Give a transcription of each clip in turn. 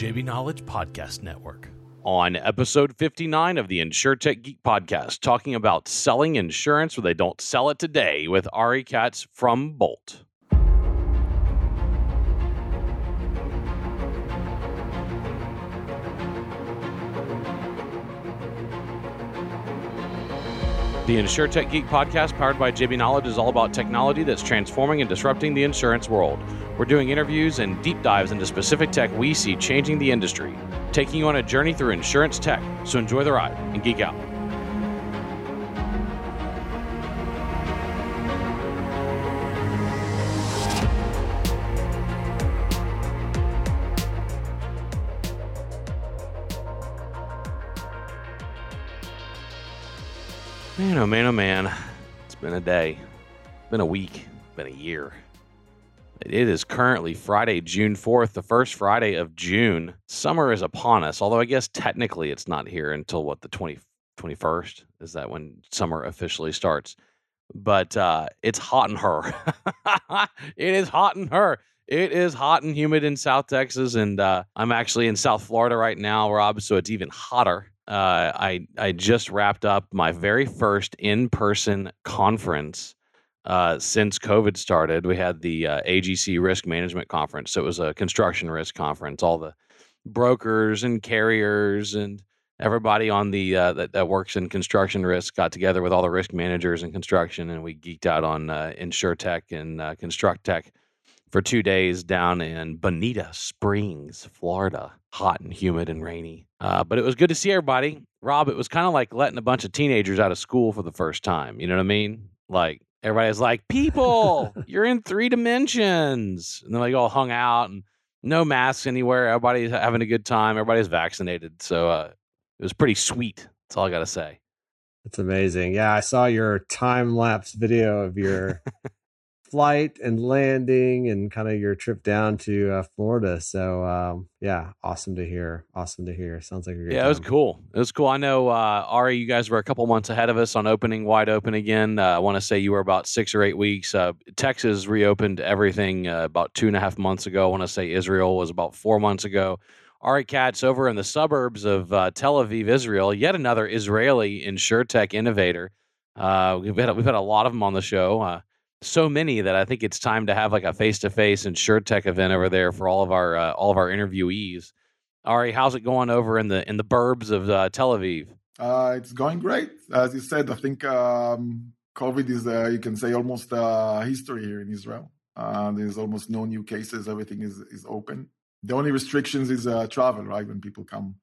JB Knowledge Podcast Network. On episode 59 of the InsurTech Geek Podcast, talking about selling insurance where they don't sell it today with Ari Katz from Bolt. The InsurTech Geek podcast, powered by JB Knowledge, is all about technology that's transforming and disrupting the insurance world. We're doing interviews and deep dives into specific tech we see changing the industry, taking you on a journey through insurance tech. So enjoy the ride and geek out. Oh man, oh man. It's been a day, been a week, been a year. It is currently Friday, June 4th, the first Friday of June. Summer is upon us, although I guess technically it's not here until what, the 20, 21st? Is that when summer officially starts? But uh, it's hot in her. it is hot in her. It is hot and humid in South Texas, and uh, I'm actually in South Florida right now, Rob, so it's even hotter. Uh, I I just wrapped up my very first in person conference uh, since COVID started. We had the uh, AGC Risk Management Conference. So it was a construction risk conference. All the brokers and carriers and everybody on the uh, that, that works in construction risk got together with all the risk managers in construction, and we geeked out on uh, InsureTech and uh, Construct Tech for two days down in Bonita Springs, Florida. Hot and humid and rainy. Uh, but it was good to see everybody. Rob, it was kind of like letting a bunch of teenagers out of school for the first time. You know what I mean? Like everybody's like, people, you're in three dimensions. And then like all hung out and no masks anywhere. Everybody's having a good time. Everybody's vaccinated. So uh, it was pretty sweet. That's all I got to say. That's amazing. Yeah, I saw your time lapse video of your flight and landing and kind of your trip down to uh, Florida. So um, yeah, awesome to hear. Awesome to hear. Sounds like a great. Yeah, time. it was cool. It was cool. I know uh, Ari, you guys were a couple months ahead of us on opening wide open again. Uh, I want to say you were about six or eight weeks. Uh, Texas reopened everything uh, about two and a half months ago. I want to say Israel was about four months ago. Ari Katz over in the suburbs of uh, Tel Aviv, Israel. Yet another Israeli insuretech innovator. we've had we've had a lot of them on the show so many that I think it's time to have like a face to face InsureTech event over there for all of our uh, all of our interviewees. Ari, how's it going over in the in the burbs of uh, Tel Aviv? Uh, it's going great, as you said. I think um, COVID is uh, you can say almost uh, history here in Israel. Uh, there's almost no new cases. Everything is is open. The only restrictions is travel, right? When people come,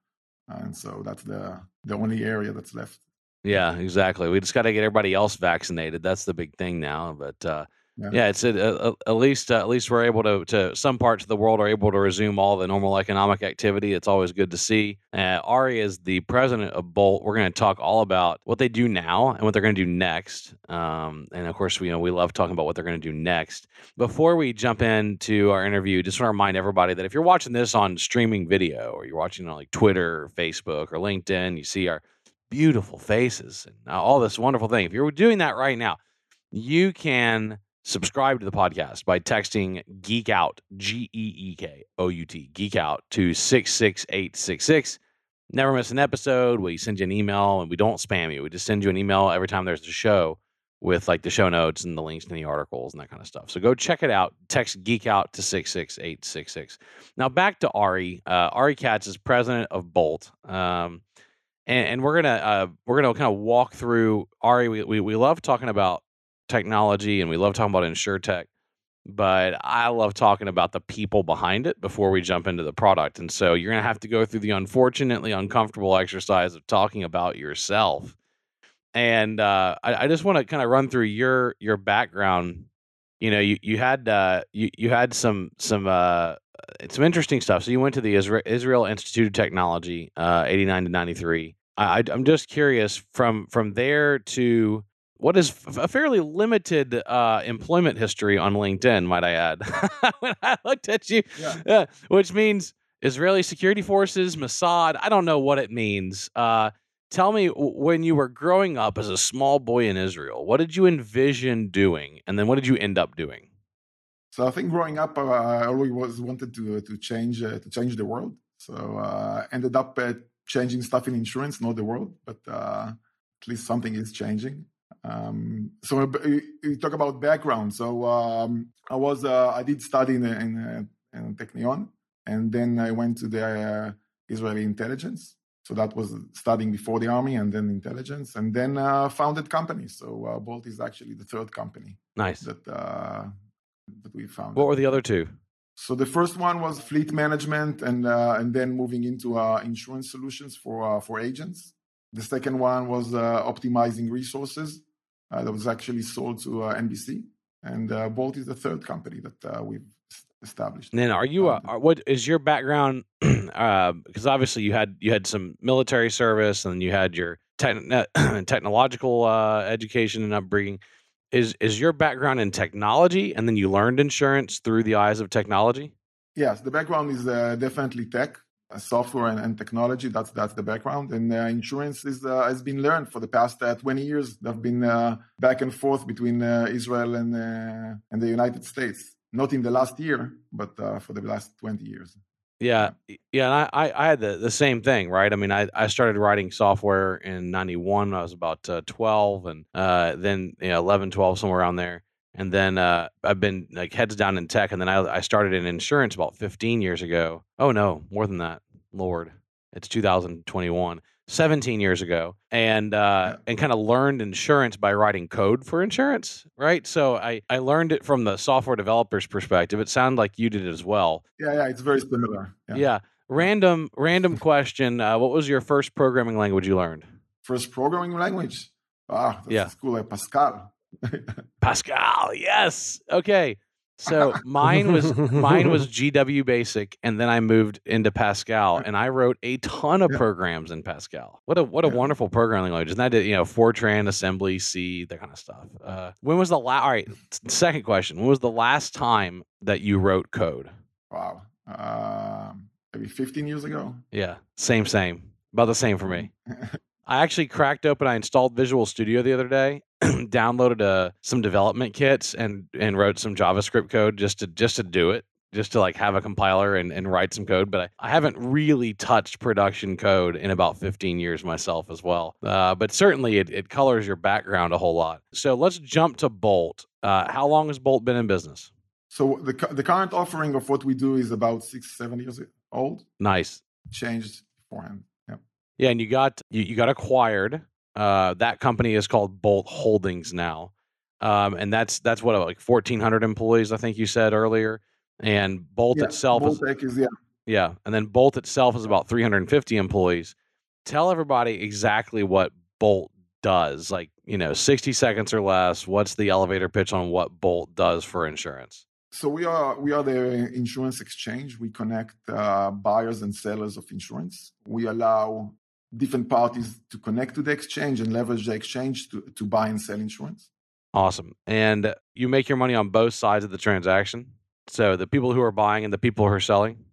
and so that's the the only area that's left. Yeah, exactly. We just got to get everybody else vaccinated. That's the big thing now. But uh, yeah. yeah, it's at, uh, at least uh, at least we're able to to some parts of the world are able to resume all the normal economic activity. It's always good to see. Uh, Ari is the president of Bolt. We're going to talk all about what they do now and what they're going to do next. Um, and of course, we you know we love talking about what they're going to do next. Before we jump into our interview, just want to remind everybody that if you're watching this on streaming video or you're watching on like Twitter, or Facebook, or LinkedIn, you see our beautiful faces and all this wonderful thing. If you're doing that right now, you can subscribe to the podcast by texting geek out G E E K O U T geek out to 66866. Never miss an episode. We send you an email and we don't spam you. We just send you an email every time there's a show with like the show notes and the links to the articles and that kind of stuff. So go check it out. Text geek out to 66866. Now back to Ari. Uh, Ari Katz is president of Bolt. Um, and, and we're gonna uh, we're gonna kind of walk through Ari. We, we we love talking about technology and we love talking about insure tech, but I love talking about the people behind it before we jump into the product. And so you're gonna have to go through the unfortunately uncomfortable exercise of talking about yourself. And uh, I, I just want to kind of run through your your background. You know, you you had uh, you you had some some uh, some interesting stuff. So you went to the Israel, Israel Institute of Technology, uh, 89 to 93. I, am just curious from from there to what is a fairly limited uh, employment history on LinkedIn, might I add. when I looked at you, yeah. uh, which means Israeli security forces, Mossad. I don't know what it means. Uh, tell me when you were growing up as a small boy in Israel, what did you envision doing, and then what did you end up doing? So I think growing up, uh, I always was wanted to to change uh, to change the world. So uh, ended up uh, changing stuff in insurance, not the world, but uh, at least something is changing. Um, so uh, you talk about background. So um, I was uh, I did study in, in, in Technion, and then I went to the Israeli intelligence. So that was studying before the army and then intelligence, and then uh, founded companies. So uh, Bolt is actually the third company. Nice. That uh, that we found. What were the other two? So the first one was fleet management, and uh, and then moving into uh, insurance solutions for uh, for agents. The second one was optimizing resources. that was actually sold to NBC, and Bolt is the third company that we've established. And then, are you? Uh, what is your background? Because uh, obviously, you had you had some military service, and you had your technological uh, education and upbringing. Is is your background in technology, and then you learned insurance through the eyes of technology? Yes, the background is uh, definitely tech, uh, software, and, and, technology. That's that's the background, and uh, insurance is has been learned for the past twenty years. They've been back and forth between Israel and and the United States not in the last year, but uh, for the last 20 years. Yeah, yeah, I, I had the, the same thing, right? I mean, I, I started writing software in '91. I was about uh, 12, and uh, then you know, 11, 12, somewhere around there. And then uh, I've been like heads down in tech, and then I, I started in insurance about 15 years ago. Oh no, more than that, Lord, it's 2021. 17 years ago and uh, and kind of learned insurance by writing code for insurance right? So i i learned it from the software developer's perspective. It sounded like you did it as well. Yeah yeah it's very similar. Yeah, yeah. random random question uh, what was your first programming language you learned? First programming language? Ah that's yeah. cool like pascal. Pascal yes! Okay so mine was mine was GW Basic, and then I moved into Pascal, and I wrote a ton of programs in Pascal. What a what a wonderful programming language! And I did you know Fortran, assembly, C, that kind of stuff. Uh, when was the last? All right, second question: When was the last time that you wrote code? Wow, uh, maybe 15 years ago. Yeah, same, same, about the same for me. I actually cracked open. I installed Visual Studio the other day, downloaded uh, some development kits, and and wrote some JavaScript code just to just to do it, just to like have a compiler and, and write some code. But I, I haven't really touched production code in about 15 years myself as well. Uh, but certainly it, it colors your background a whole lot. So let's jump to Bolt. Uh, how long has Bolt been in business? So the the current offering of what we do is about six seven years old. Nice. Changed beforehand. Yeah, and you got you, you got acquired. Uh, that company is called Bolt Holdings now, um, and that's that's what like fourteen hundred employees. I think you said earlier, and Bolt yeah, itself Bolt is, is yeah yeah, and then Bolt itself is about three hundred and fifty employees. Tell everybody exactly what Bolt does. Like you know, sixty seconds or less. What's the elevator pitch on what Bolt does for insurance? So we are we are the insurance exchange. We connect uh, buyers and sellers of insurance. We allow different parties to connect to the exchange and leverage the exchange to, to buy and sell insurance. Awesome. And you make your money on both sides of the transaction. So the people who are buying and the people who are selling.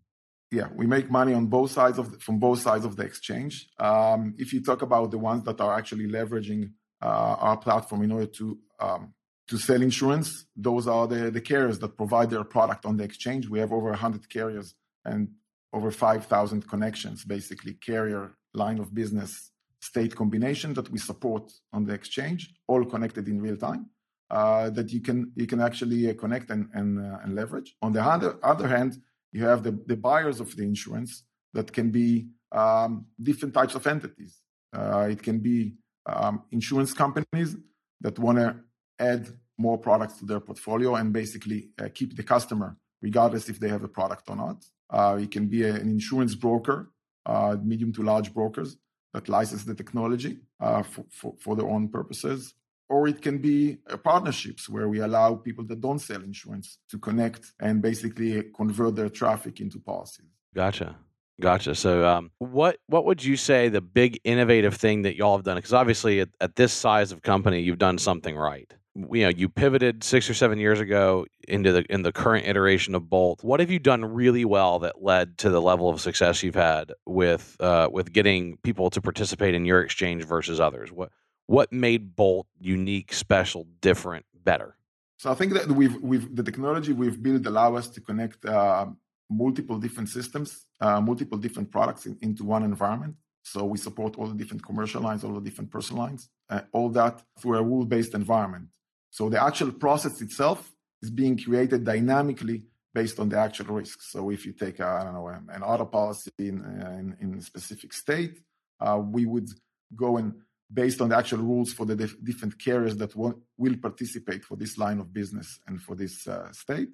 Yeah, we make money on both sides of the, from both sides of the exchange. Um, if you talk about the ones that are actually leveraging uh, our platform in order to um, to sell insurance, those are the, the carriers that provide their product on the exchange. We have over 100 carriers and over 5,000 connections, basically carrier line of business state combination that we support on the exchange, all connected in real time. Uh, that you can you can actually uh, connect and and, uh, and leverage. On the other, other hand, you have the, the buyers of the insurance that can be um, different types of entities. Uh, it can be um, insurance companies that want to add more products to their portfolio and basically uh, keep the customer regardless if they have a product or not. Uh, it can be an insurance broker uh, medium to large brokers that license the technology uh, for, for, for, their own purposes. Or it can be uh, partnerships where we allow people that don't sell insurance to connect and basically convert their traffic into policies. Gotcha. Gotcha. So, um, what what would you say the big innovative thing that y'all have done? Because obviously, at, at this size of company, you've done something right you know you pivoted six or seven years ago into the in the current iteration of Bolt. What have you done really well that led to the level of success you've had with uh, with getting people to participate in your exchange versus others? What what made Bolt unique, special, different, better? So I think that we've we've the technology we've built allow us to connect uh, multiple different systems, uh, multiple different products in, into one environment. So we support all the different commercial lines, all the different personal lines, uh, all that through a rule-based environment. So the actual process itself is being created dynamically based on the actual risks. So if you take, a, I don't know, an auto policy in, in, in a specific state, uh, we would go and based on the actual rules for the dif- different carriers that will, will participate for this line of business and for this uh, state,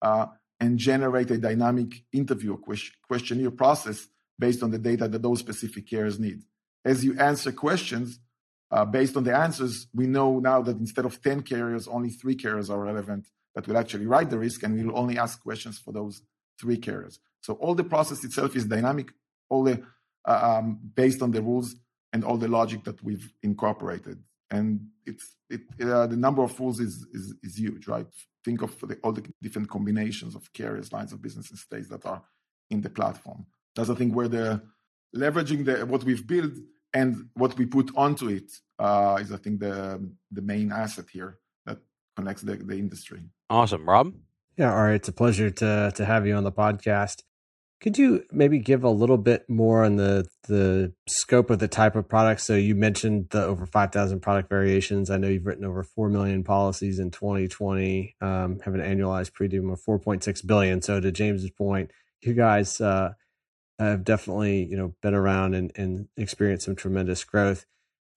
uh, and generate a dynamic interview questionnaire process based on the data that those specific carriers need. As you answer questions, uh, based on the answers, we know now that instead of 10 carriers, only three carriers are relevant that will actually write the risk, and we will only ask questions for those three carriers. So all the process itself is dynamic, all the uh, um, based on the rules and all the logic that we've incorporated. And it's it, uh, the number of rules is, is, is huge, right? Think of the, all the different combinations of carriers, lines of business, and states that are in the platform. That's I think where the leveraging the what we've built and what we put onto it uh, is I think the the main asset here that connects the, the industry. Awesome, Rob. Yeah, all right. It's a pleasure to to have you on the podcast. Could you maybe give a little bit more on the the scope of the type of products? So you mentioned the over five thousand product variations. I know you've written over four million policies in 2020. Um, have an annualized premium of 4.6 billion. So to James's point, you guys uh, have definitely you know been around and, and experienced some tremendous growth.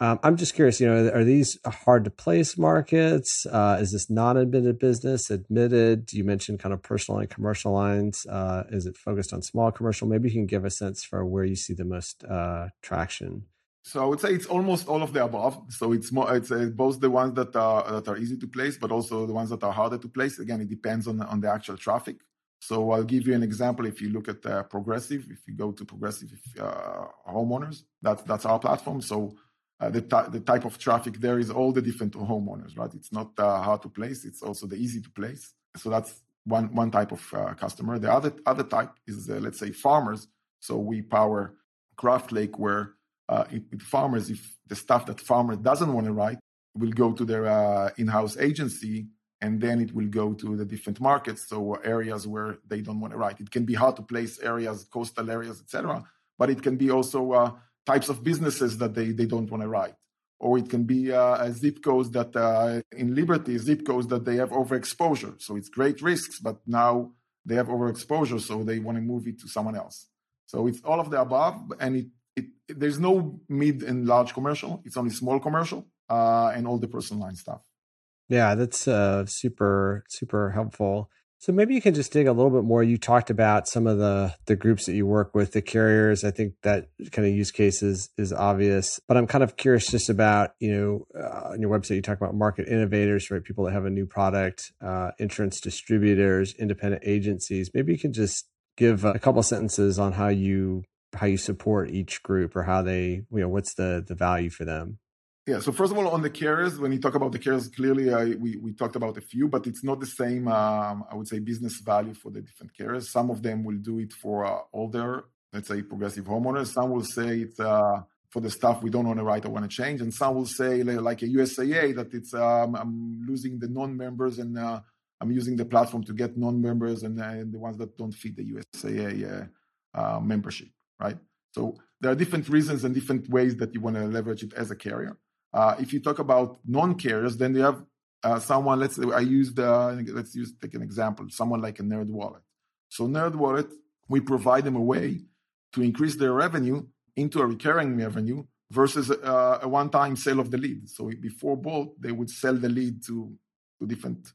Um, I'm just curious, you know, are these hard to place markets? Uh, is this non-admitted business? Admitted? You mentioned kind of personal and commercial lines. Uh, is it focused on small commercial? Maybe you can give a sense for where you see the most uh, traction. So I would say it's almost all of the above. So it's more, it's uh, both the ones that are that are easy to place, but also the ones that are harder to place. Again, it depends on on the actual traffic. So I'll give you an example. If you look at uh, Progressive, if you go to Progressive uh, homeowners, that's that's our platform. So uh, the, the type of traffic there is all the different homeowners, right? It's not uh, hard to place; it's also the easy to place. So that's one one type of uh, customer. The other other type is uh, let's say farmers. So we power Craft Lake, where it, with farmers, if the stuff that farmer doesn't want to write, will go to their in-house agency, and then it will go to the different markets. So areas where they don't want to write. It can be hard to place areas, coastal areas, etc. But it can be also types of businesses that they, they don't want to write. Or it can be uh, zip codes that uh, in Liberty, zip codes that they have overexposure. So it's great risks, but now they have overexposure, so they want to move it to someone else. So it's all of the above, and it, it, it there's no mid and large commercial. It's only small commercial uh, and all the personal line stuff. Yeah, that's uh, super super helpful. So maybe you can just dig a little bit more. You talked about some of the the groups that you work with, the carriers. I think that kind of use cases is, obvious, but I'm kind of curious just about you know uh, on your website you talk about market innovators, right? People that have a new product, uh, insurance distributors, independent agencies. Maybe you can just give a couple sentences on how you how you support each group or how they you know what's the the value for them. Yeah. So first of all, on the carriers, when you talk about the carriers, clearly I, we we talked about a few, but it's not the same. Um, I would say business value for the different carriers. Some of them will do it for uh, older, let's say progressive homeowners. Some will say it's uh, for the stuff we don't want to write or want to change, and some will say like a USAA that it's um, I'm losing the non-members and uh, I'm using the platform to get non-members and, and, the ones that don't fit the USAA uh, uh, membership, right? So there are different reasons and different ways that you want to leverage it as a carrier. Uh, if you talk about non-carriers, then you have uh, someone. Let's say I used uh, let's use take an example. Someone like a NerdWallet. So NerdWallet, we provide them a way to increase their revenue into a recurring revenue versus a, a one-time sale of the lead. So before Bolt, they would sell the lead to to different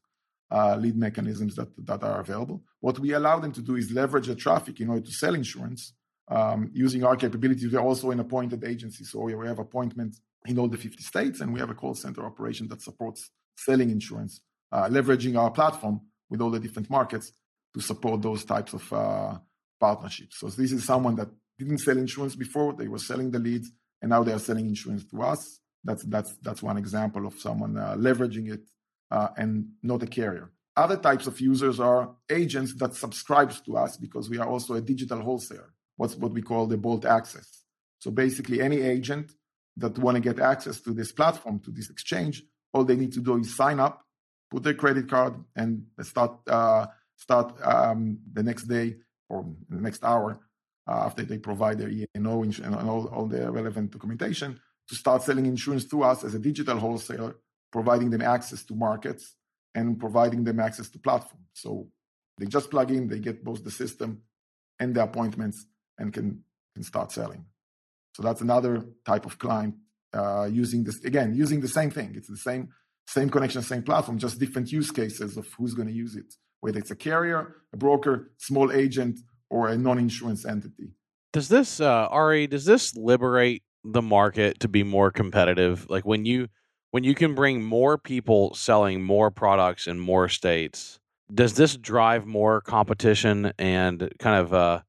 uh, lead mechanisms that that are available. What we allow them to do is leverage the traffic in order to sell insurance um, using our capabilities. We're also an appointed agency, so we have appointments in all the 50 states, and we have a call center operation that supports selling insurance, uh, leveraging our platform with all the different markets to support those types of uh, partnerships. So this is someone that didn't sell insurance before; they were selling the leads, and now they are selling insurance to us. That's that's that's one example of someone uh, leveraging it uh, and not a carrier. Other types of users are agents that subscribes to us because we are also a digital wholesaler. What's what we call the Bolt Access. So basically, any agent that want to get access to this platform, to this exchange, all they need to do is sign up, put their credit card, and start uh, start um, the next day or the next hour uh, after they provide their E&O and all, all the relevant documentation to start selling insurance through us as a digital wholesaler, providing them access to markets and providing them access to platforms. So they just plug in, they get both the system and the appointments and can, can start selling. So that's another type of client uh, using this again, using the same thing. It's the same same connection, same platform, just different use cases of who's going to use it, whether it's a carrier, a broker, small agent, or a non-insurance entity. Does this, uh, Ari? Does this liberate the market to be more competitive? Like when you when you can bring more people selling more products in more states, does this drive more competition and kind of uh,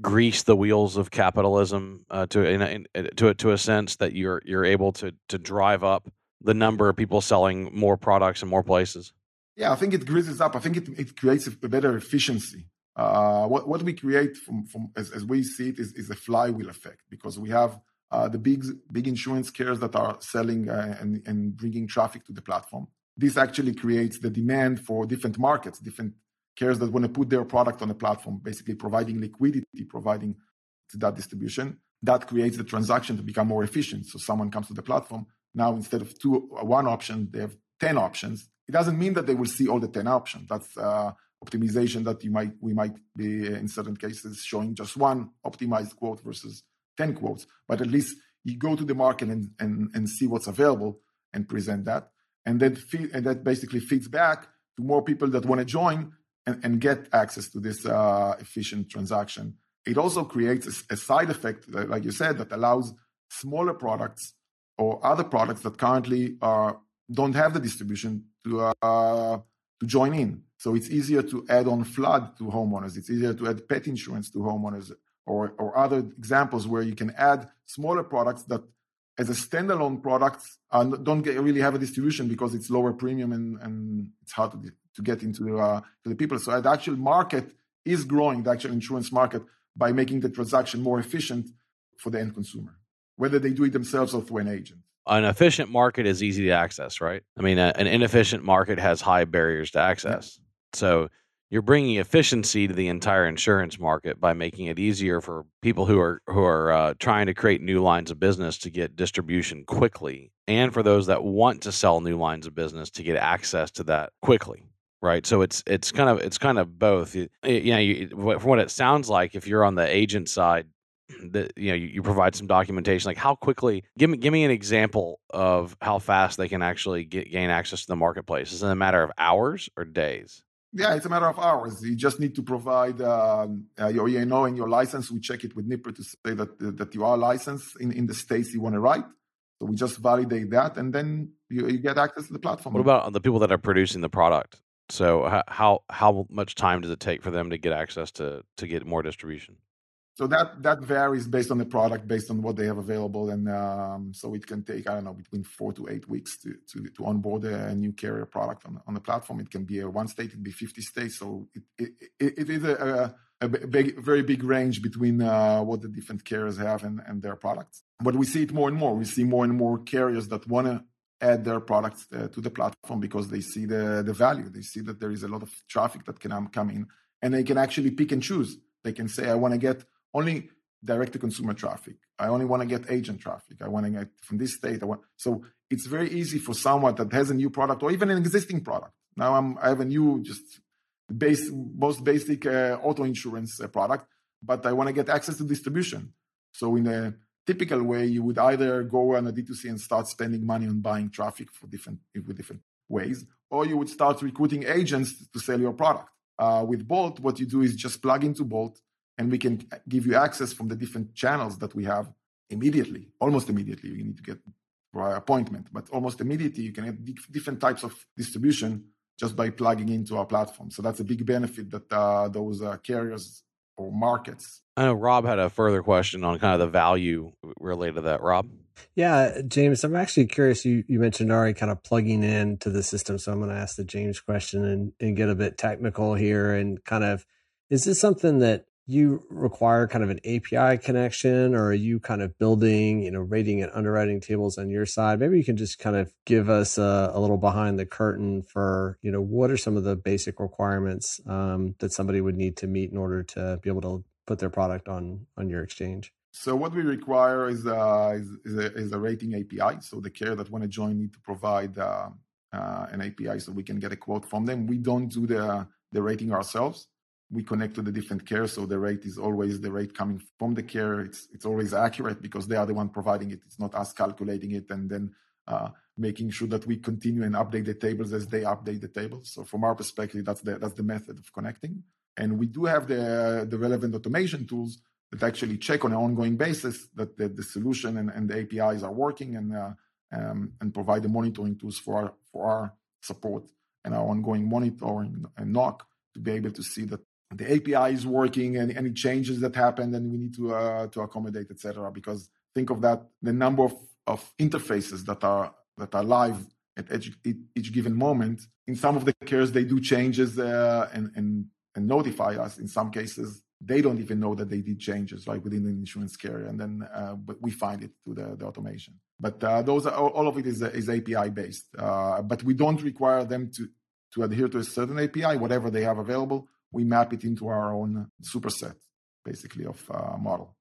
grease the wheels of capitalism uh, to in, in, to to a sense that you're you're able to to drive up the number of people selling more products in more places? Yeah, I think it greases up. I think it, it creates a better efficiency. Uh, what what we create from from as, as we see it is, is a flywheel effect because we have uh, the big big insurance carriers that are selling uh, and and bringing traffic to the platform. This actually creates the demand for different markets, different carriers that want to put their product on the platform, basically providing liquidity, providing to that distribution. That creates the transaction to become more efficient. So someone comes to the platform now instead of two one option, they have ten options. It doesn't mean that they will see all the ten options. That's uh, optimization that you might we might be in certain cases showing just one optimized quote versus 10 quotes but at least you go to the market and and, and see what's available and present that and then and that basically feeds back to more people that want to join and, and get access to this uh, efficient transaction it also creates a, a side effect like you said that allows smaller products or other products that currently are don't have the distribution to uh, to join in so it's easier to add on flood to homeowners. It's easier to add pet insurance to homeowners or, or other examples where you can add smaller products that as a standalone product uh, don't get, really have a distribution because it's lower premium and, and it's hard to, to get into uh, to the people. So the actual market is growing, the actual insurance market, by making the transaction more efficient for the end consumer, whether they do it themselves or through an agent an efficient market is easy to access, right? I mean, a, an inefficient market has high barriers to access. So you're bringing efficiency to the entire insurance market by making it easier for people who are who are uh, trying to create new lines of business to get distribution quickly, and for those that want to sell new lines of business to get access to that quickly. Right, so it's it's kind of it's kind of both. You, you know, you, from what it sounds like, if you're on the agent side, that you know you, you, provide some documentation like how quickly give me give me an example of how fast they can actually get gain access to the marketplace is it a matter of hours or days yeah, it's a matter of hours. You just need to provide um, uh, your E&O your license. We check it with NIPR to say that that you are licensed in, in the states you want to write. So we just validate that, and then you, you get access to the platform. What about the people that are producing the product? So how how much time does it take for them to get access to to get more distribution? So that that varies based on the product, based on what they have available, and um, so it can take I don't know between four to eight weeks to to, to onboard a new carrier product on, on the platform. It can be a one state, it can be fifty states. So it it, it, is a, a, a big, very big range between uh, what the different carriers have and, and their products. But we see it more and more. We see more and more carriers that want to add their products uh, to the platform because they see the the value. They see that there is a lot of traffic that can um, come in, and they can actually pick and choose. They can say, I want to get only direct to consumer traffic. I only want to get agent traffic. I want to get from this state. I want so it's very easy for someone that has a new product or even an existing product. Now I'm I have a new just base most basic uh, auto insurance uh, product, but I want to get access to distribution. So in a typical way, you would either go on a D2C and start spending money on buying traffic for different with different ways, or you would start recruiting agents to sell your product. Uh, with Bolt, what you do is just plug into Bolt and we can give you access from the different channels that we have immediately, almost immediately. You need to get by appointment, but almost immediately you can have different types of distribution just by plugging into our platform. So that's a big benefit that uh, those uh, carriers or markets. I know Rob had a further question on kind of the value related to that. Rob. Yeah, James, I'm actually curious. You, you mentioned already kind of plugging in to the system. So I'm going to ask the James question and, and get a bit technical here and kind of, is this something that you require kind of an API connection or are you kind of building, you know, rating and underwriting tables on your side? Maybe you can just kind of give us a, a little behind the curtain for, you know, what are some of the basic requirements um, that somebody would need to meet in order to be able to put their product on on your exchange? So what we require is, uh, is, is, a, is, a, rating API. So the carrier that want to join need to provide uh, uh, an API so we can get a quote from them. We don't do the, the rating ourselves we connect to the different care, so the rate is always the rate coming from the care. It's it's always accurate because they are the one providing it. It's not us calculating it and then uh, making sure that we continue and update the tables as they update the tables. So from our perspective, that's the that's the method of connecting. And we do have the the relevant automation tools that actually check on an ongoing basis that the, the solution and, and the APIs are working and uh, um, and provide the monitoring tools for our for our support and our ongoing monitoring and NOC to be able to see that the API is working and any changes that happen, then we need to uh, to accommodate, etc. Because think of that, the number of, of interfaces that are that are live at each, each given moment. In some of the cases, they do changes uh, and, and and notify us. In some cases, they don't even know that they did changes, like within the insurance carrier, and then uh, but we find it through the, the automation. But uh, those are, all of it is is API based. Uh, but we don't require them to to adhere to a certain API, whatever they have available we map it into our own superset, basically, of uh, model.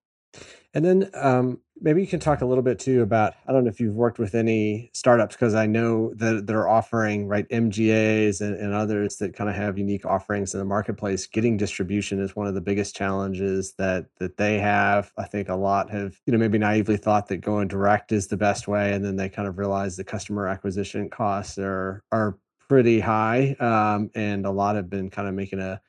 And then um, maybe you can talk a little bit too about I don't know if you've worked with any startups because I know that they're offering right MGAs and, and others that kind of have unique offerings in the marketplace. Getting distribution is one of the biggest challenges that that they have. I think a lot have you know maybe naively thought that going direct is the best way, and then they kind of realize the customer acquisition costs are are pretty high, um, and a lot have been kind of making a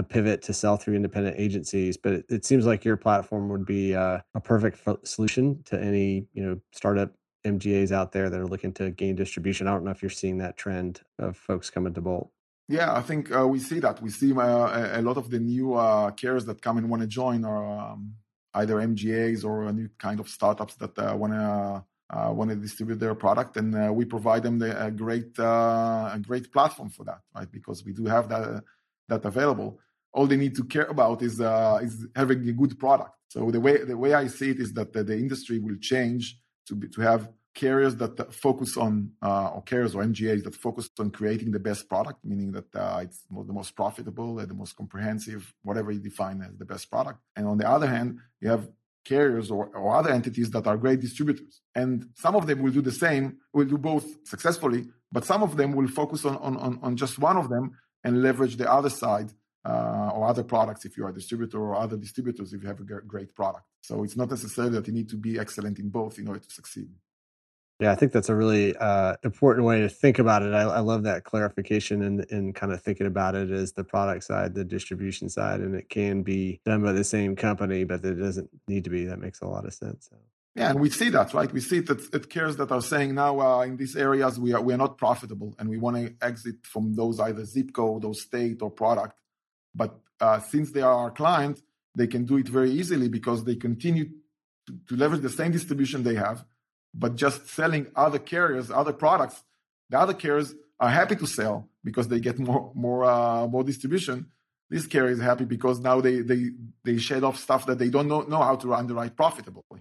a pivot to sell through independent agencies but it, it seems like your platform would be uh, a perfect solution to any you know startup mgas out there that are looking to gain distribution i don't know if you're seeing that trend of folks coming to bolt yeah i think uh, we see that we see uh, a lot of the new uh, carriers that come and want to join are um, either mgas or a new kind of startups that want to uh, want to distribute their product, and uh, we provide them the, a great uh, a great platform for that, right? Because we do have that that available. All they need to care about is uh, is having a good product. So the way the way I see it is that the, the industry will change to be, to have carriers that focus on uh, or carriers or MGAs that focus on creating the best product, meaning that uh, it's the most profitable, and the most comprehensive, whatever you define as the best product. And on the other hand, you have carriers or, or other entities that are great distributors. And some of them will do the same, will do both successfully, but some of them will focus on, on, on just one of them and leverage the other side or other products if you're a distributor or other distributors if you have a great product. So it's not necessarily that you need to be excellent in both in order to succeed. Yeah, I think that's a really uh, important way to think about it. I, I love that clarification and, and kind of thinking about it as the product side, the distribution side, and it can be done by the same company, but it doesn't need to be. That makes a lot of sense. So. Yeah, and we see that, right? We see that it at, at cares that are saying now uh, in these areas we are we are not profitable, and we want to exit from those either zip code or state or product. But uh, since they are our client, they can do it very easily because they continue to, to leverage the same distribution they have, but just selling other carriers, other products. The other carriers are happy to sell because they get more more uh, more distribution. This carrier is happy because now they they they shed off stuff that they don't know, know how to underwrite profitably.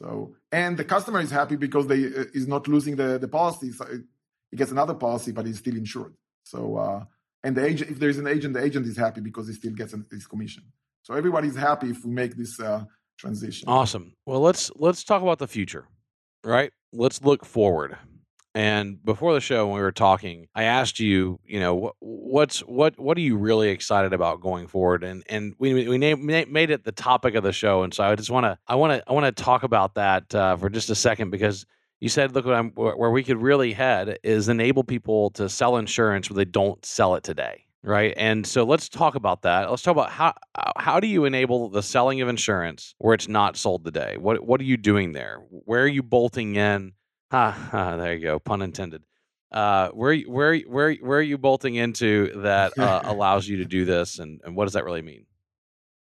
So, and the customer is happy because they uh, is not losing the the policy. So he gets another policy, but he's still insured. So, uh, and the agent, if there is an agent, the agent is happy because he still gets his commission. So everybody's happy if we make this uh, transition. Awesome. Well, let's let's talk about the future, right? Let's look forward. And before the show, when we were talking, I asked you, you know, what, what's what what are you really excited about going forward? And and we we made it the topic of the show, and so I just want to I want to I want to talk about that uh, for just a second because you said, look, what I'm, where we could really head is enable people to sell insurance where they don't sell it today, right? And so let's talk about that. Let's talk about how how do you enable the selling of insurance where it's not sold today? What what are you doing there? Where are you bolting in? Ha, ah, there you go. Pun intended. Uh, where where where where are you bolting into that uh, allows you to do this, and, and what does that really mean?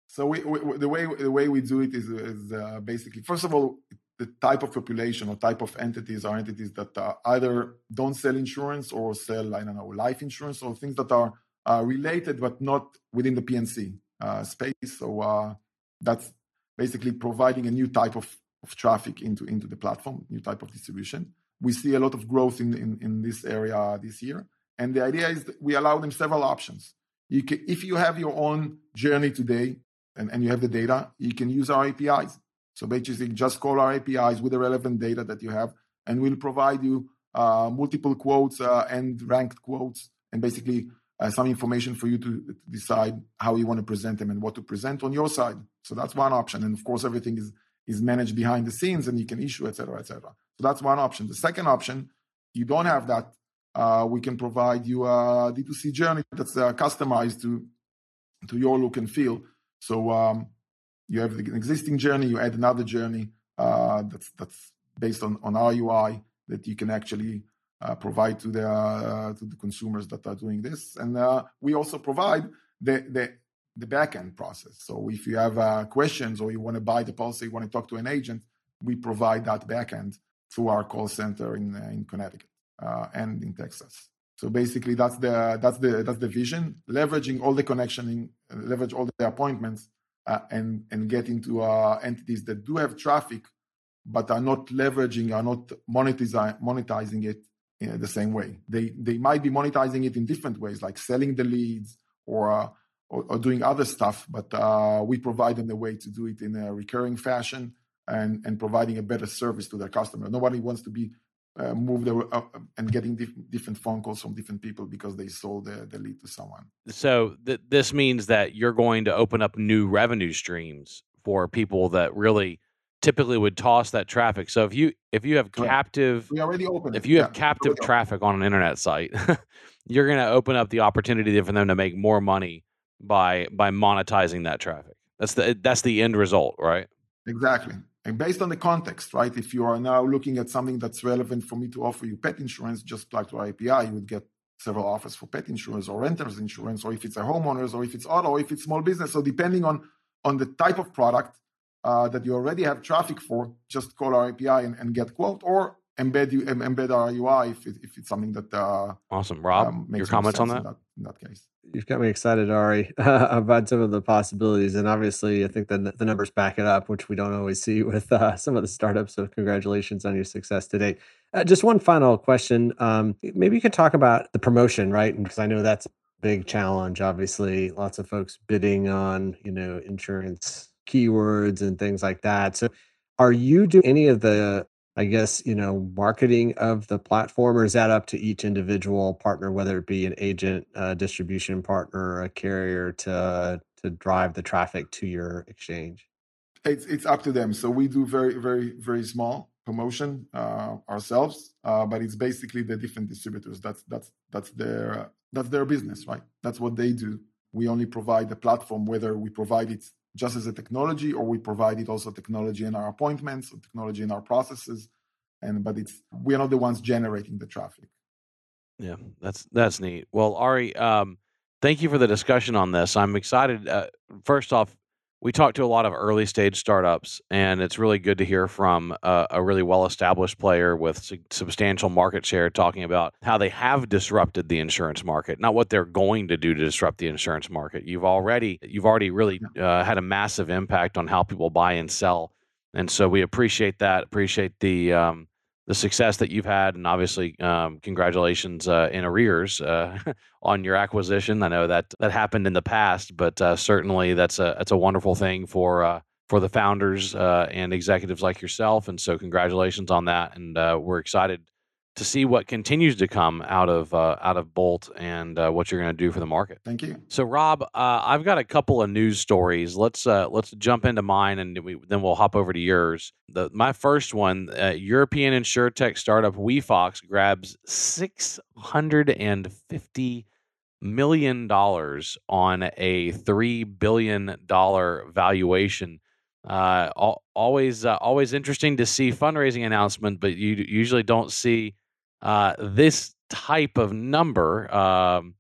So we, we, the way the way we do it is, is uh, basically first of all the type of population or type of entities are entities that uh, either don't sell insurance or sell I don't know life insurance or things that are uh, related but not within the P&C. uh, space. So uh, that's basically providing a new type of, of traffic into, into the platform, new type of distribution. We see a lot of growth in, in, in this area this year. And the idea is we allow them several options. You can, if you have your own journey today and, and you have the data, you can use our APIs. So basically, just call our APIs with the relevant data that you have, and we'll provide you uh, multiple quotes uh, and ranked quotes, and basically uh, some information for you to decide how you want to present them and what to present on your side. So that's one option, and of course, everything is is managed behind the scenes, and you can issue, etc., etc. So that's one option. The second option, you don't have that. Uh, we can provide you a D2C journey that's uh, customized to to your look and feel. So um, you have an existing journey, you add another journey uh, that's that's based on on our UI that you can actually uh, provide to the uh, to the consumers that are doing this, and uh, we also provide the the the backend process. So if you have uh, questions or you want to buy the policy, you want to talk to an agent, we provide that backend through our call center in uh, in Connecticut and in Texas. So basically, that's the that's the that's the vision, leveraging all the connectioning, leverage all the appointments uh, and and get into uh, entities that do have traffic, but are not leveraging, are not monetizing monetizing it in the same way. They they might be monetizing it in different ways, like selling the leads or uh, or, or, doing other stuff. But uh, we provide them a way to do it in a recurring fashion and and providing a better service to their customer. Nobody wants to be uh, move the, uh, and getting dif- different phone calls from different people because they sold the, the lead to someone. So th- this means that you're going to open up new revenue streams for people that really typically would toss that traffic. So if you if you have captive, we already opened. If you have yeah, captive traffic on an internet site, you're going to open up the opportunity for them to make more money by by monetizing that traffic. That's the that's the end result, right? Exactly. And based on the context, right? If you are now looking at something that's relevant for me to offer you pet insurance, just plug to our API, you would get several offers for pet insurance or renters insurance, or if it's a homeowners, or if it's auto, or if it's small business. So depending on on the type of product uh, that you already have traffic for, just call our API and, and get quote, or embed you embed our UI if, it, if it's something that uh, awesome. Rob, um, your comments on that? In, that? in that case you've got me excited, Ari, about some of the possibilities. And obviously, I think the, the numbers back it up, which we don't always see with uh, some of the startups. So, congratulations on your success today. Uh, just one final question. Um, maybe you could talk about the promotion, right? Because I know that's a big challenge. Obviously, lots of folks bidding on, you know, insurance keywords and things like that. So, are you doing any of the I guess, you know, marketing of the platform, or is that up to each individual partner, whether it be an agent, a distribution partner, a carrier to to drive the traffic to your exchange? It's it's up to them. So we do very very very small promotion uh, ourselves, uh, but it's basically the different distributors. That's that's that's their that's their business, right? That's what they do. We only provide the platform, whether we provide it just as a technology, or we provide it also technology in our appointments, or technology in our processes. And but it's we are not the ones generating the traffic. Yeah, that's that's neat. Well, Ari, um, thank you for the discussion on this. I'm excited. Uh, first off, we talked to a lot of early stage startups, and it's really good to hear from a, a really well established player with su- substantial market share talking about how they have disrupted the insurance market, not what they're going to do to disrupt the insurance market. You've already you've already really uh, had a massive impact on how people buy and sell, and so we appreciate that. Appreciate the um, the success that you've had, and obviously, um, congratulations uh, in arrears uh, on your acquisition. I know that that happened in the past, but uh, certainly that's a that's a wonderful thing for uh, for the founders uh, and executives like yourself. And so, congratulations on that, and uh, we're excited to see what continues to come out of uh, out of Bolt and uh, what you're going to do for the market. Thank you. So, Rob, uh, I've got a couple of news stories. Let's uh, let's jump into mine, and we, then we'll hop over to yours. The, my first one: uh, European insurtech startup WeFox grabs six hundred and fifty million dollars on a three billion dollar valuation. Uh, always, uh, always interesting to see fundraising announcement, but you usually don't see uh, this type of number, um,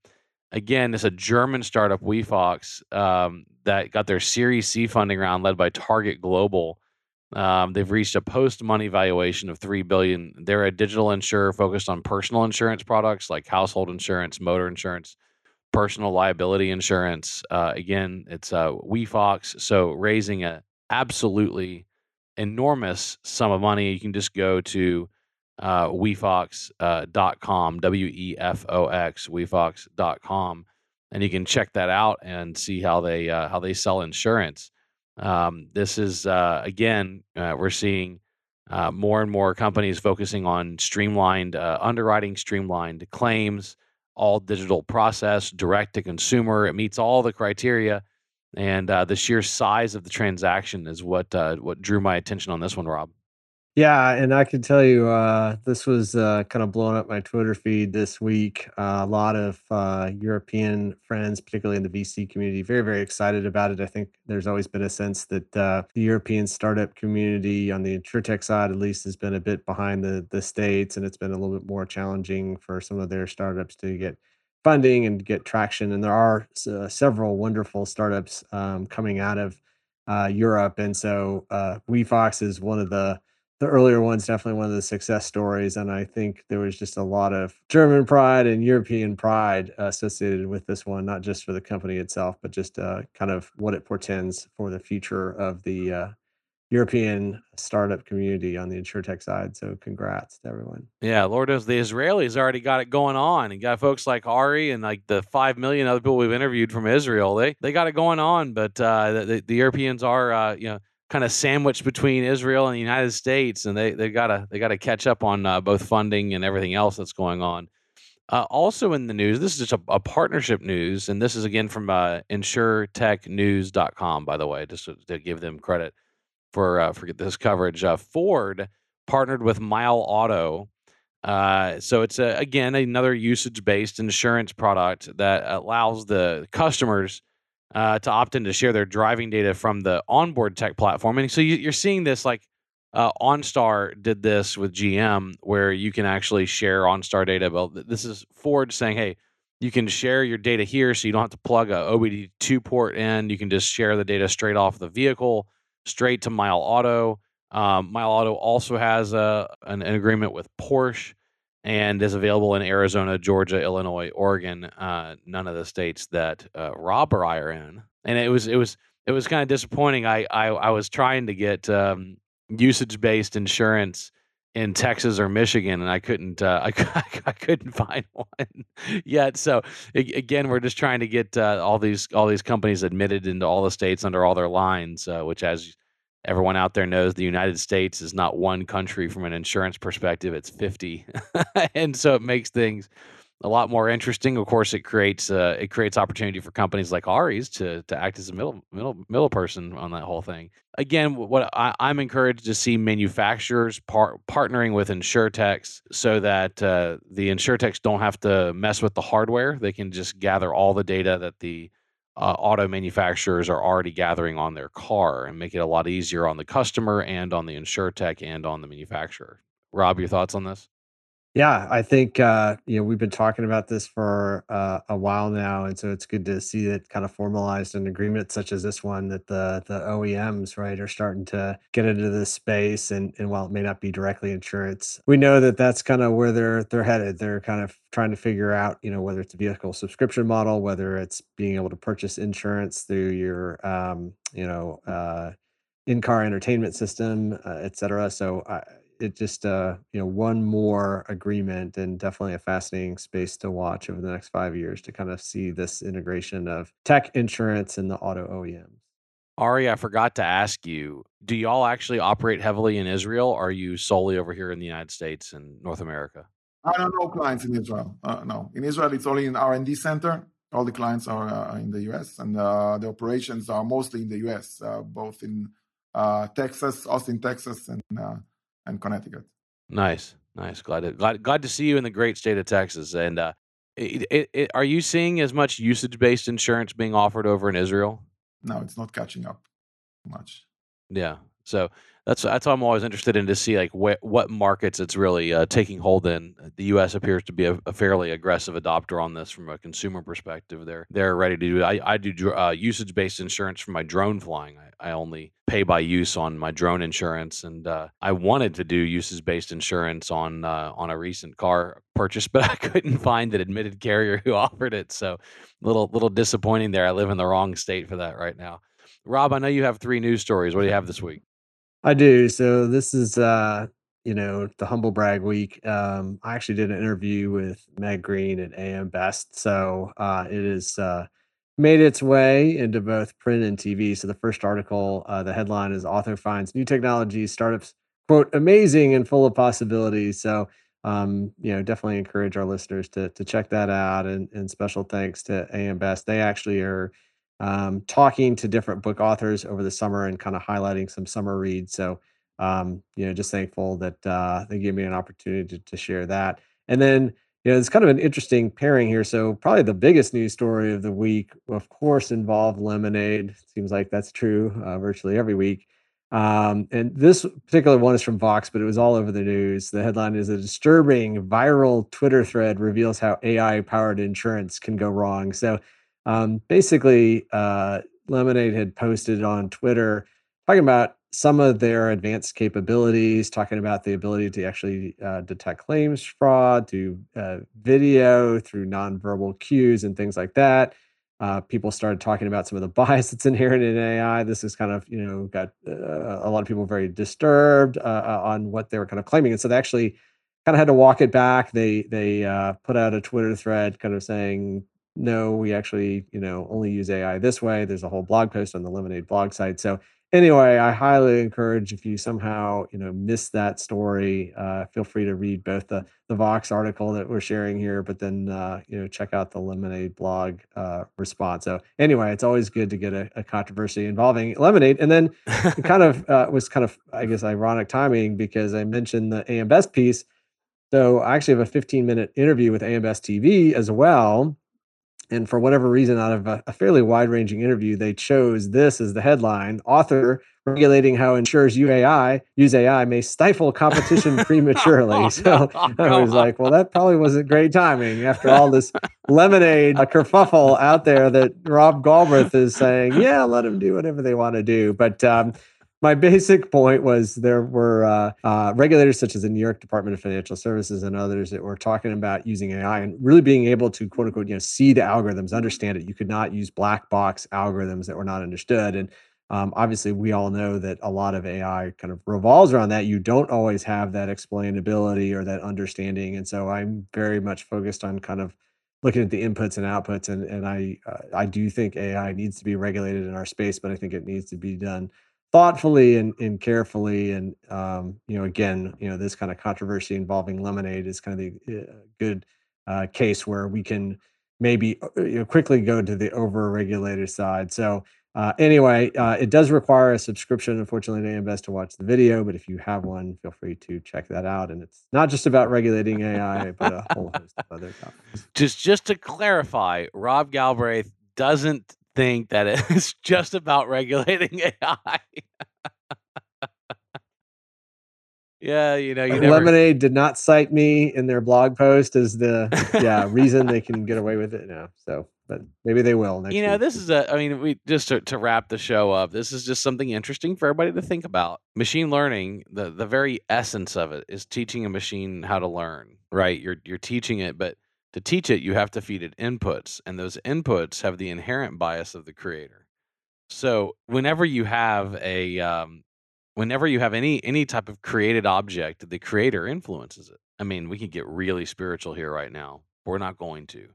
again, it's a German startup, WeFox, um, that got their Series C funding round led by Target Global. Um, they've reached a post-money valuation of three billion. They're a digital insurer focused on personal insurance products like household insurance, motor insurance, personal liability insurance. Uh, again, it's uh, WeFox. So raising a absolutely enormous sum of money. You can just go to uh, wefox.com, uh, W E F O X, wefox.com, and you can check that out and see how they uh, how they sell insurance. Um, this is uh, again, uh, we're seeing uh, more and more companies focusing on streamlined underwriting, streamlined claims, all digital process, direct to consumer. It meets all the criteria, and the sheer size of the transaction is what what drew my attention on this one, Rob. Yeah, and I can tell you, uh, this was uh, kind of blowing up my Twitter feed this week. Uh, a lot of uh, European friends, particularly in the VC community, very, very excited about it. I think there's always been a sense that uh, the European startup community, on the insurtech side at least, has been a bit behind the the states, and it's been a little bit more challenging for some of their startups to get funding and get traction. And there are uh, several wonderful startups um, coming out of Europe, and so WeFox is one of the the earlier one's definitely one of the success stories. And I think there was just a lot of German pride and European pride associated with this one, not just for the company itself, but just uh, kind of what it portends for the future of the uh, European startup community on the insurtech side. So congrats to everyone. Yeah, Lord knows the Israelis already got it going on. And got folks like Ari and like the five million other people we've interviewed from Israel. They they got it going on, but uh, the, the Europeans are uh, you know kind of sandwiched between Israel and the United States, and they they gotta they gotta catch up on uh, both funding and everything else that's going on. Uh, also in the news, this is just a, a, partnership news, and this is again from uh, InsureTechNews.com, by the way, just to, to give them credit for uh, for this coverage. Uh, Ford partnered with Mile Auto. Uh, so it's a, again another usage-based insurance product that allows the customers uh, to opt in to share their driving data from the onboard tech platform. And so you, are seeing this like uh, OnStar did this with GM, where you can actually share OnStar data. Well, this is Ford saying, hey, you can share your data here, so you don't have to plug a OBD2 port in. You can just share the data straight off the vehicle, straight to Mile Auto. Um, Mile Auto also has a, an, an agreement with Porsche and is available in Arizona, Georgia, Illinois, Oregon. Uh, none of the states that uh, Rob or I are in. And it was it was it was kind of disappointing. I I, I was trying to get um, usage based insurance in Texas or Michigan, and I couldn't uh, I, I couldn't find one yet. So again, we're just trying to get uh, all these all these companies admitted into all the states under all their lines, uh, which as everyone out there knows the United States is not one country from an insurance perspective, it's 50. and so it makes things a lot more interesting. Of course, it creates uh, it creates opportunity for companies like Ari's to to act as a middle middle middle person on that whole thing. Again, what I, am encouraged to see manufacturers par- partnering with insurtechs so that uh, the insurtechs don't have to mess with the hardware. They can just gather all the data that the uh, auto manufacturers are already gathering on their car and make it a lot easier on the customer and on the insurtech and on the manufacturer. Rob, your thoughts on this? Yeah, I think uh, you know we've been talking about this for uh, a while now, and so it's good to see it kind of formalized an agreement such as this one that the the OEMs right are starting to get into this space. And and while it may not be directly insurance, we know that that's kind of where they're they're headed. They're kind of trying to figure out you know whether it's a vehicle subscription model, whether it's being able to purchase insurance through your um, you know uh, in car entertainment system, uh, et cetera. So. I, it just uh you know one more agreement and definitely a fascinating space to watch over the next five years to kind of see this integration of tech insurance and the auto OEMs. Ari, I forgot to ask you, do y'all actually operate heavily in Israel or are you solely over here in the United States and North America? I don't know clients in Israel. Uh, no, in Israel, it's only in R&D center. All the clients are uh, in the US and uh, the operations are mostly in the US, uh, both in uh, Texas, Austin, Texas, and uh, and Connecticut. Nice, nice. Glad to glad, glad to see you in the great state of Texas. And uh, it, it, it, are you seeing as much usage based insurance being offered over in Israel? No, it's not catching up much. Yeah. So that's that's why I'm always interested in to see like wh- what markets it's really uh, taking hold in. The U.S. appears to be a, a, fairly aggressive adopter on this from a consumer perspective. They're they're ready to do. I I do uh, usage based insurance for my drone flying. I, I only pay by use on my drone insurance, and uh, I wanted to do usage based insurance on uh, on a recent car purchase, but I couldn't find an admitted carrier who offered it. So little little disappointing there. I live in the wrong state for that right now. Rob, I know you have three news stories. What do you have this week? I do. So this is uh, you know, the humble brag week. Um, I actually did an interview with Meg Green at AM Best. So uh it is uh made its way into both print and TV. So the first article, uh, the headline is author finds new technology startups quote amazing and full of possibilities. So um, you know, definitely encourage our listeners to to check that out. And and special thanks to AM Best. They actually are um, talking to different book authors over the summer and kind of highlighting some summer reads. So, um, you know, just thankful that uh, they gave me an opportunity to, to share that. And then, you know, it's kind of an interesting pairing here. So, probably the biggest news story of the week, of course, involved Lemonade. Seems like that's true uh, virtually every week. Um, and this particular one is from Vox, but it was all over the news. The headline is a disturbing viral Twitter thread reveals how AI powered insurance can go wrong. So, um, basically, uh, Lemonade had posted on Twitter talking about some of their advanced capabilities, talking about the ability to actually uh, detect claims fraud through uh, video, through nonverbal cues, and things like that. Uh, people started talking about some of the bias that's inherent in AI. This is kind of, you know, got uh, a lot of people very disturbed uh, on what they were kind of claiming, and so they actually kind of had to walk it back. They they put out a Twitter thread, kind of saying no, we actually, you know, only use AI this way. There's a whole blog post on the Lemonade blog site. So anyway, I highly encourage if you somehow, you know, miss that story, uh, feel free to read both the the Vox article that we're sharing here, but then uh, you know, check out the Lemonade blog uh, response. So anyway, it's always good to get a, a controversy involving Lemonade. And then it kind of uh, was kind of, I guess, ironic timing because I mentioned the AM Best piece. So I actually have a 15 minute interview with AM Best TV as well and for whatever reason, out of a, a fairly wide ranging interview, they chose this as the headline Author regulating how insurers use AI, use AI may stifle competition prematurely. oh, so I was like, well, that probably wasn't great timing after all this lemonade, a kerfuffle out there that Rob Galbraith is saying, yeah, let them do whatever they want to do. But um, my basic point was there were uh, uh, regulators such as the New York Department of Financial Services and others that were talking about using AI and really being able to quote unquote you know see the algorithms, understand it. You could not use black box algorithms that were not understood. And um, obviously, we all know that a lot of AI kind of revolves around that. You don't always have that explainability or that understanding, and so I'm very much focused on kind of looking at the inputs and outputs. And and I uh, I do think AI needs to be regulated in our space, but I think it needs to be done thoughtfully and, and carefully and um, you know again you know this kind of controversy involving lemonade is kind of the uh, good uh, case where we can maybe uh, you know, quickly go to the over regulated side. So uh, anyway uh, it does require a subscription unfortunately to invest to watch the video but if you have one feel free to check that out. And it's not just about regulating ai but a whole host of other topics. Just just to clarify rob galbraith doesn't think that it's just about regulating AI. yeah, you know, you never... Lemonade did not cite me in their blog post as the yeah reason they can get away with it now. So, but maybe they will. you know, week. this is a. I mean, we just to, to wrap the show up. This is just something interesting for everybody to think about. Machine learning, the the very essence of it is teaching a machine how to learn. Right? You're you're teaching it, but to teach it, you have to feed it inputs, and those inputs have the inherent bias of the creator. So whenever you have a um, whenever you have any any type of created object, the creator influences it. I mean, we can get really spiritual here right now. We're not going to.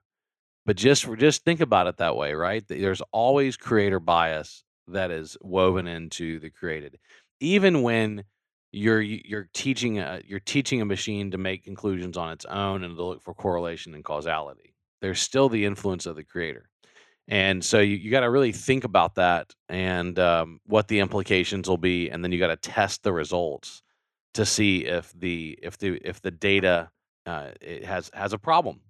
But just just think about it that way, right? There's always creator bias that is woven into the created. Even when you're you're teaching a you're teaching a machine to make conclusions on its own and to look for correlation and causality. There's still the influence of the creator, and so you, you got to really think about that and um, what the implications will be, and then you got to test the results to see if the if the if the data uh, it has has a problem,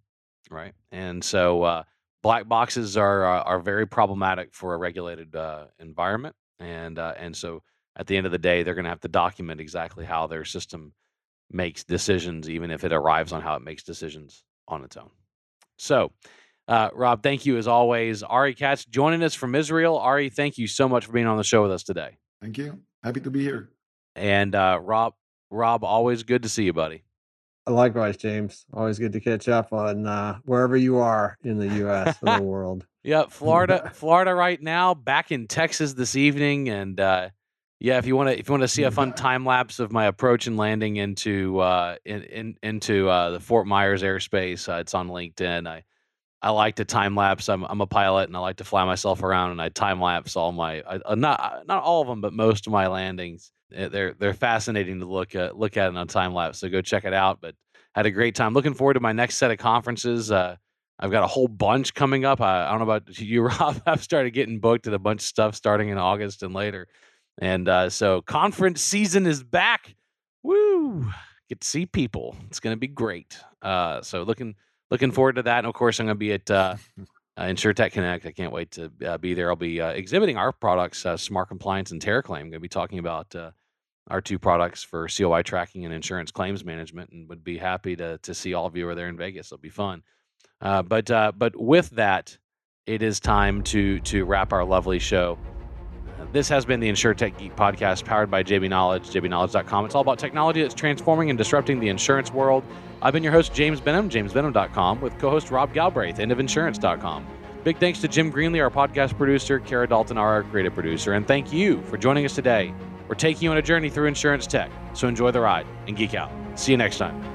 right? And so uh, black boxes are, are, are very problematic for a regulated uh, environment, and uh, and so at the end of the day, they're going to have to document exactly how their system makes decisions, even if it arrives on how it makes decisions on its own. So, uh, Rob, thank you as always. Ari Katz joining us from Israel. Ari, thank you so much for being on the show with us today. Thank you. Happy to be here. And uh, Rob, Rob, always good to see you, buddy. Likewise, James. Always good to catch up on uh, wherever you are in the U.S. or the world. Yeah, Florida, Florida right now. Back in Texas this evening, and uh, yeah, if you want to, if you want to see a fun time lapse of my approach and landing into uh, in, in into uh, the Fort Myers airspace, uh, it's on LinkedIn. I I like to time lapse. I'm I'm a pilot, and I like to fly myself around, and I time lapse all my uh, not uh, not all of them, but most of my landings. Eh, they're they're fascinating to look at look at on time lapse. So go check it out. But had a great time. Looking forward to my next set of conferences. Uh, I've got a whole bunch coming up. I, I don't know about you, Rob. I've started getting booked at a bunch of stuff starting in August and later. And uh, so conference season is back. Woo! Get to see people. It's going to be great. Uh, so looking looking forward to that. And of course, I'm going to be at uh, uh, InsureTech Connect. I can't wait to uh, be there. I'll be uh, exhibiting our products, uh, SmartCompliance and TerraClaim. I'm going to be talking about uh, our two products for COI tracking and insurance claims management, and would be happy to to see all of you over there in Vegas. It'll be fun. Uh, but uh, but with that, it is time to to wrap our lovely show. This has been the InsurTech Geek podcast powered by JBKnowledge, jbknowledge.com. It's all about technology that's transforming and disrupting the insurance world. I've been your host, James Benham, jamesbenham.com, with co host Rob Galbraith, endofinsurance.com. Big thanks to Jim Greenlee, our podcast producer, Kara Dalton, our creative producer, and thank you for joining us today. We're taking you on a journey through insurance tech, so enjoy the ride and geek out. See you next time.